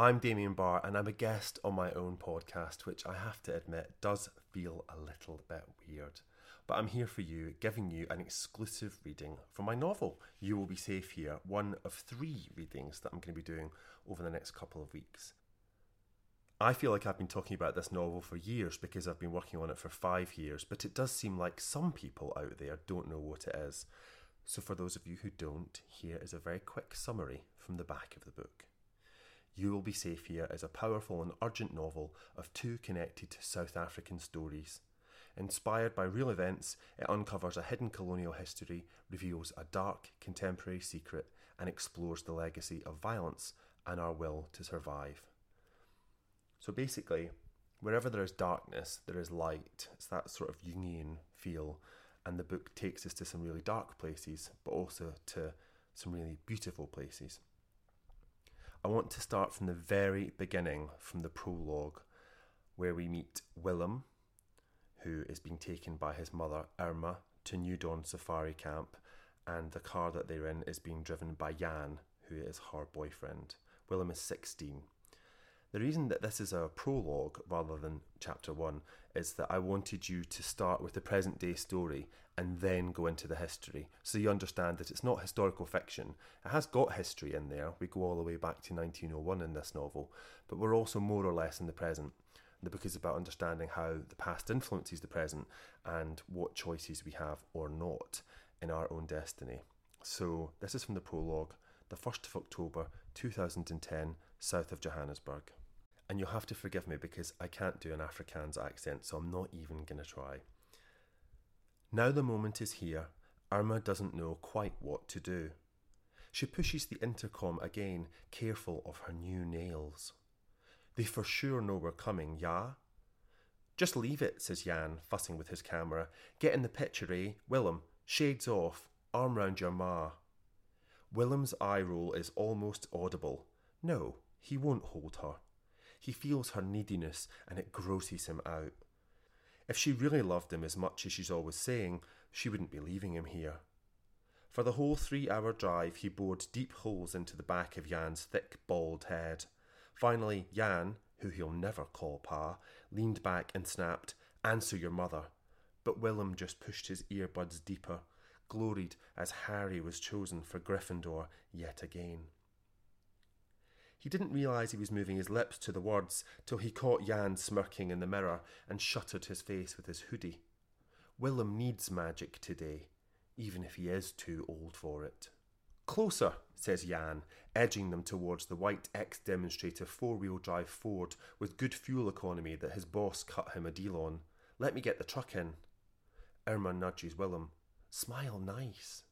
I'm Damian Barr, and I'm a guest on my own podcast, which I have to admit does feel a little bit weird. But I'm here for you, giving you an exclusive reading from my novel, You Will Be Safe Here, one of three readings that I'm going to be doing over the next couple of weeks. I feel like I've been talking about this novel for years because I've been working on it for five years, but it does seem like some people out there don't know what it is. So, for those of you who don't, here is a very quick summary from the back of the book. You Will Be Safe Here is a powerful and urgent novel of two connected South African stories. Inspired by real events, it uncovers a hidden colonial history, reveals a dark contemporary secret, and explores the legacy of violence and our will to survive. So basically, wherever there is darkness, there is light. It's that sort of Jungian feel. And the book takes us to some really dark places, but also to some really beautiful places. I want to start from the very beginning, from the prologue, where we meet Willem, who is being taken by his mother, Irma, to New Dawn Safari Camp, and the car that they're in is being driven by Jan, who is her boyfriend. Willem is 16. The reason that this is a prologue rather than chapter one is that I wanted you to start with the present day story and then go into the history. So you understand that it's not historical fiction. It has got history in there. We go all the way back to 1901 in this novel, but we're also more or less in the present. The book is about understanding how the past influences the present and what choices we have or not in our own destiny. So, this is from the prologue, the 1st of October 2010, south of Johannesburg. And you'll have to forgive me because I can't do an Afrikaans accent, so I'm not even going to try. Now the moment is here, Irma doesn't know quite what to do. She pushes the intercom again, careful of her new nails. They for sure know we're coming, yeah? Just leave it, says Jan, fussing with his camera. Get in the picture, eh? Willem, shades off, arm round your ma. Willem's eye roll is almost audible. No, he won't hold her. He feels her neediness and it grosses him out. If she really loved him as much as she's always saying, she wouldn't be leaving him here. For the whole three hour drive, he bored deep holes into the back of Jan's thick, bald head. Finally, Jan, who he'll never call Pa, leaned back and snapped, Answer your mother. But Willem just pushed his earbuds deeper, gloried as Harry was chosen for Gryffindor yet again. He didn't realise he was moving his lips to the words till he caught Jan smirking in the mirror and shuttered his face with his hoodie. Willem needs magic today, even if he is too old for it. Closer, says Jan, edging them towards the white ex demonstrator four wheel drive Ford with good fuel economy that his boss cut him a deal on. Let me get the truck in. Irma nudges Willem. Smile nice.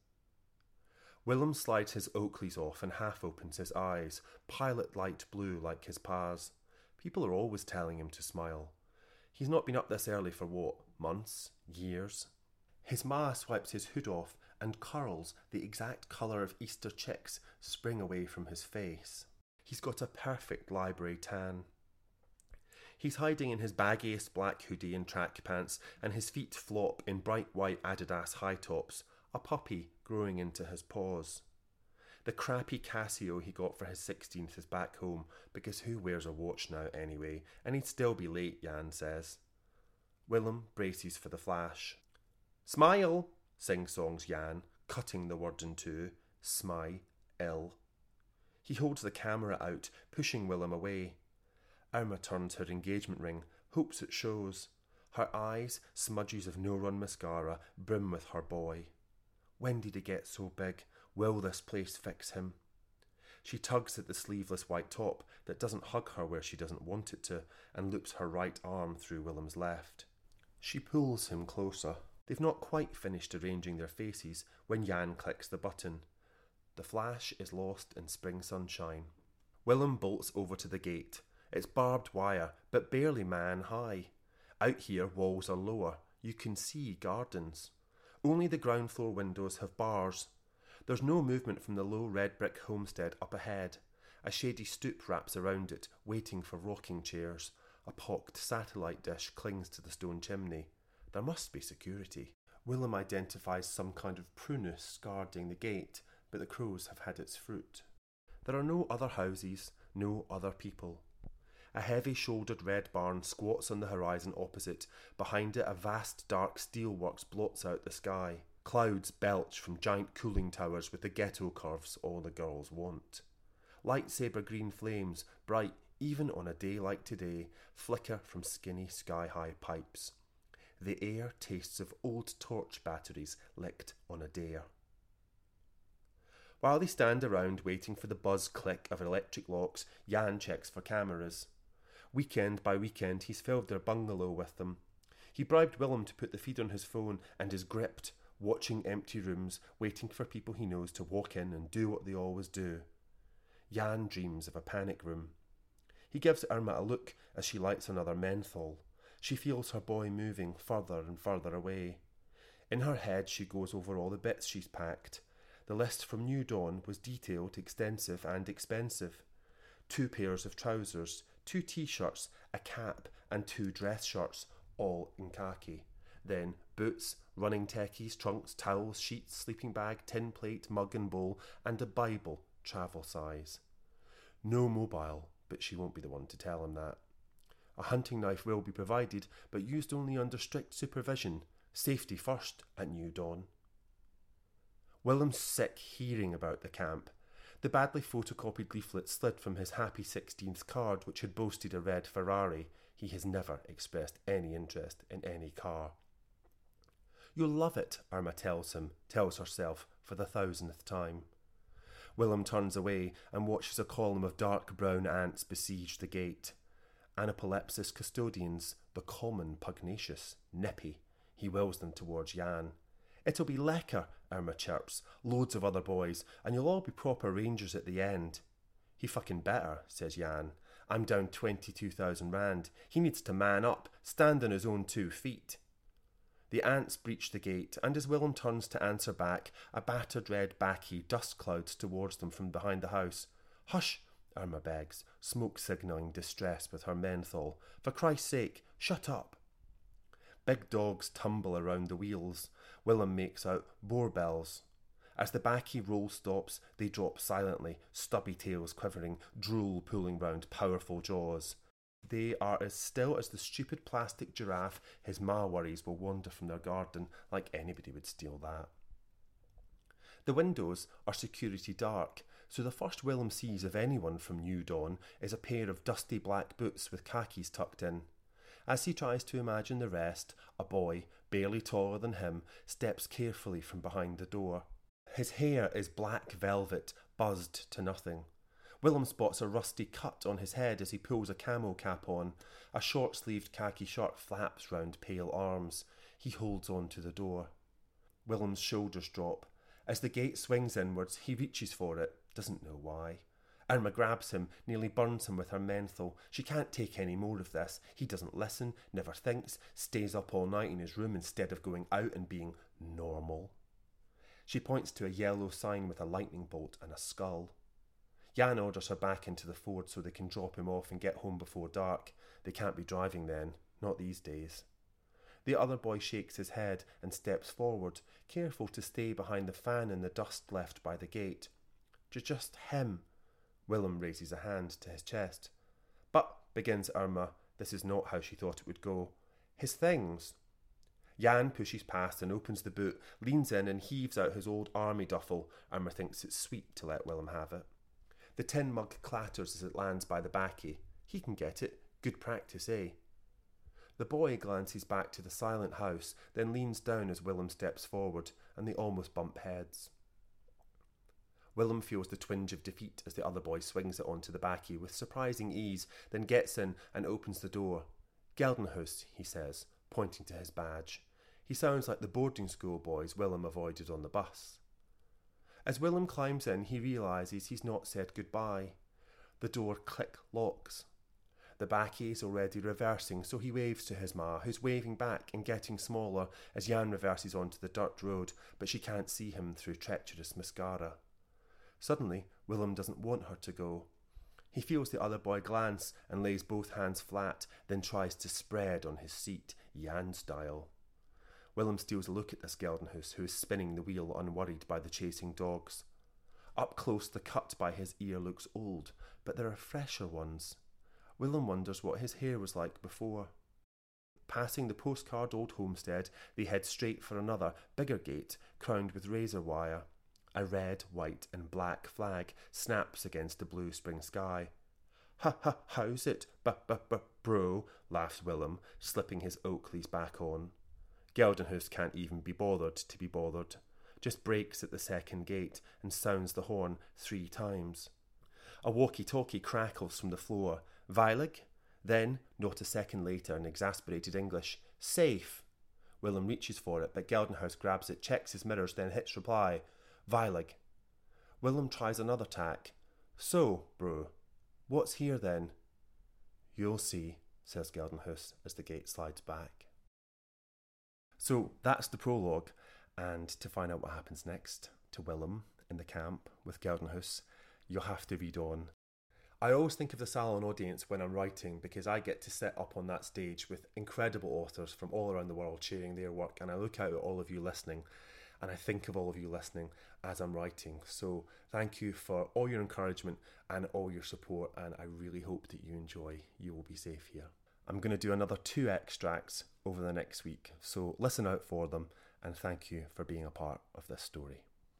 Willem slides his Oakleys off and half opens his eyes, pilot light blue like his pa's. People are always telling him to smile. He's not been up this early for what? Months? Years? His ma swipes his hood off and curls, the exact colour of Easter chicks, spring away from his face. He's got a perfect library tan. He's hiding in his baggiest black hoodie and track pants, and his feet flop in bright white Adidas high tops, a puppy growing into his paws. The crappy Casio he got for his 16th is back home because who wears a watch now anyway, and he'd still be late, Jan says. Willem braces for the flash. Smile, sing songs Jan, cutting the word in two. Smy, ill. He holds the camera out, pushing Willem away. Irma turns her engagement ring, hopes it shows. Her eyes, smudges of no run mascara, brim with her boy. When did he get so big? Will this place fix him? She tugs at the sleeveless white top that doesn't hug her where she doesn't want it to and loops her right arm through Willem's left. She pulls him closer. They've not quite finished arranging their faces when Jan clicks the button. The flash is lost in spring sunshine. Willem bolts over to the gate. It's barbed wire, but barely man high. Out here, walls are lower. You can see gardens. Only the ground floor windows have bars. There's no movement from the low red brick homestead up ahead. A shady stoop wraps around it, waiting for rocking chairs. A pocked satellite dish clings to the stone chimney. There must be security. Willem identifies some kind of prunus guarding the gate, but the crows have had its fruit. There are no other houses, no other people. A heavy shouldered red barn squats on the horizon opposite. Behind it, a vast dark steelworks blots out the sky. Clouds belch from giant cooling towers with the ghetto curves all the girls want. Lightsaber green flames, bright even on a day like today, flicker from skinny sky high pipes. The air tastes of old torch batteries licked on a dare. While they stand around waiting for the buzz click of electric locks, Jan checks for cameras. Weekend by weekend, he's filled their bungalow with them. He bribed Willem to put the feed on his phone and is gripped, watching empty rooms, waiting for people he knows to walk in and do what they always do. Jan dreams of a panic room. He gives Irma a look as she lights another menthol. She feels her boy moving further and further away. In her head, she goes over all the bits she's packed. The list from New Dawn was detailed, extensive, and expensive. Two pairs of trousers, two t shirts, a cap, and two dress shirts, all in khaki. Then boots, running takkies, trunks, towels, sheets, sleeping bag, tin plate, mug and bowl, and a Bible, travel size. No mobile, but she won't be the one to tell him that. A hunting knife will be provided, but used only under strict supervision. Safety first at New Dawn. Willem's sick hearing about the camp. The badly photocopied leaflet slid from his happy 16th card, which had boasted a red Ferrari. He has never expressed any interest in any car. You'll love it, Irma tells him, tells herself for the thousandth time. Willem turns away and watches a column of dark brown ants besiege the gate. Anoplolepis custodiens, the common pugnacious, nippy. He wills them towards Jan. It'll be lekker, Irma chirps, loads of other boys, and you'll all be proper rangers at the end. He fucking better, says Jan. I'm down 22,000 rand. He needs to man up, stand on his own two feet. The ants breach the gate, and as Willem turns to answer back, a battered red bakkie dust clouds towards them from behind the house. Hush, Irma begs, smoke signalling distress with her menthol. For Christ's sake, shut up. Big dogs tumble around the wheels. Willem makes out Boerboels. As the bakkie roll stops, they drop silently, stubby tails quivering, drool pooling round powerful jaws. They are as still as the stupid plastic giraffe his ma worries will wander from their garden like anybody would steal that. The windows are security dark, so the first Willem sees of anyone from New Dawn is a pair of dusty black boots with khakis tucked in. As he tries to imagine the rest, a boy, barely taller than him, steps carefully from behind the door. His hair is black velvet, buzzed to nothing. Willem spots a rusty cut on his head as he pulls a camo cap on. A short sleeved khaki shirt flaps round pale arms. He holds on to the door. Willem's shoulders drop. As the gate swings inwards, he reaches for it, doesn't know why. Irma grabs him, nearly burns him with her menthol. She can't take any more of this. He doesn't listen, never thinks, stays up all night in his room instead of going out and being normal. She points to a yellow sign with a lightning bolt and a skull. Jan orders her back into the Ford so they can drop him off and get home before dark. They can't be driving then, not these days. The other boy shakes his head and steps forward, careful to stay behind the fan in the dust left by the gate. Just him. Willem raises a hand to his chest. But, begins Irma, this is not how she thought it would go. His things. Jan pushes past and opens the boot, leans in and heaves out his old army duffel. Irma thinks it's sweet to let Willem have it. The tin mug clatters as it lands by the bakkie. He can get it. Good practice, eh? The boy glances back to the silent house, then leans down as Willem steps forward, and they almost bump heads. Willem feels the twinge of defeat as the other boy swings it onto the bakkie with surprising ease, then gets in and opens the door. Geldenhuis, he says, pointing to his badge. He sounds like the boarding school boys Willem avoided on the bus. As Willem climbs in, he realises he's not said goodbye. The door click locks. The bakkie is already reversing, so he waves to his ma, who's waving back and getting smaller as Jan reverses onto the dirt road, but she can't see him through treacherous mascara. Suddenly, Willem doesn't want her to go. He feels the other boy glance and lays both hands flat, then tries to spread on his seat, Jan style. Willem steals a look at this Geldenhuis, who is spinning the wheel unworried by the chasing dogs. Up close, the cut by his ear looks old, but there are fresher ones. Willem wonders what his hair was like before. Passing the postcard old homestead, they head straight for another, bigger gate, crowned with razor wire. A red, white, and black flag snaps against the blue spring sky. Ha ha, how's it, b b b bro? laughs Willem, slipping his Oakleys back on. Geldenhuis can't even be bothered to be bothered, just brakes at the second gate and sounds the horn three times. A walkie talkie crackles from the floor. Veilig? Then, not a second later, in exasperated English, Safe! Willem reaches for it, but Geldenhuis grabs it, checks his mirrors, then hits reply. Veilig. Willem tries another tack. So, bro, what's here then? You'll see, says Geldenhuis as the gate slides back. So that's the prologue, and to find out what happens next to Willem in the camp with Geldenhuis, you'll have to read on. I always think of the salon audience when I'm writing because I get to sit up on that stage with incredible authors from all around the world sharing their work, and I look out at all of you listening and I think of all of you listening as I'm writing. So thank you for all your encouragement and all your support, and I really hope that you enjoy. You will be safe here. I'm going to do another two extracts over the next week, so listen out for them, and thank you for being a part of this story.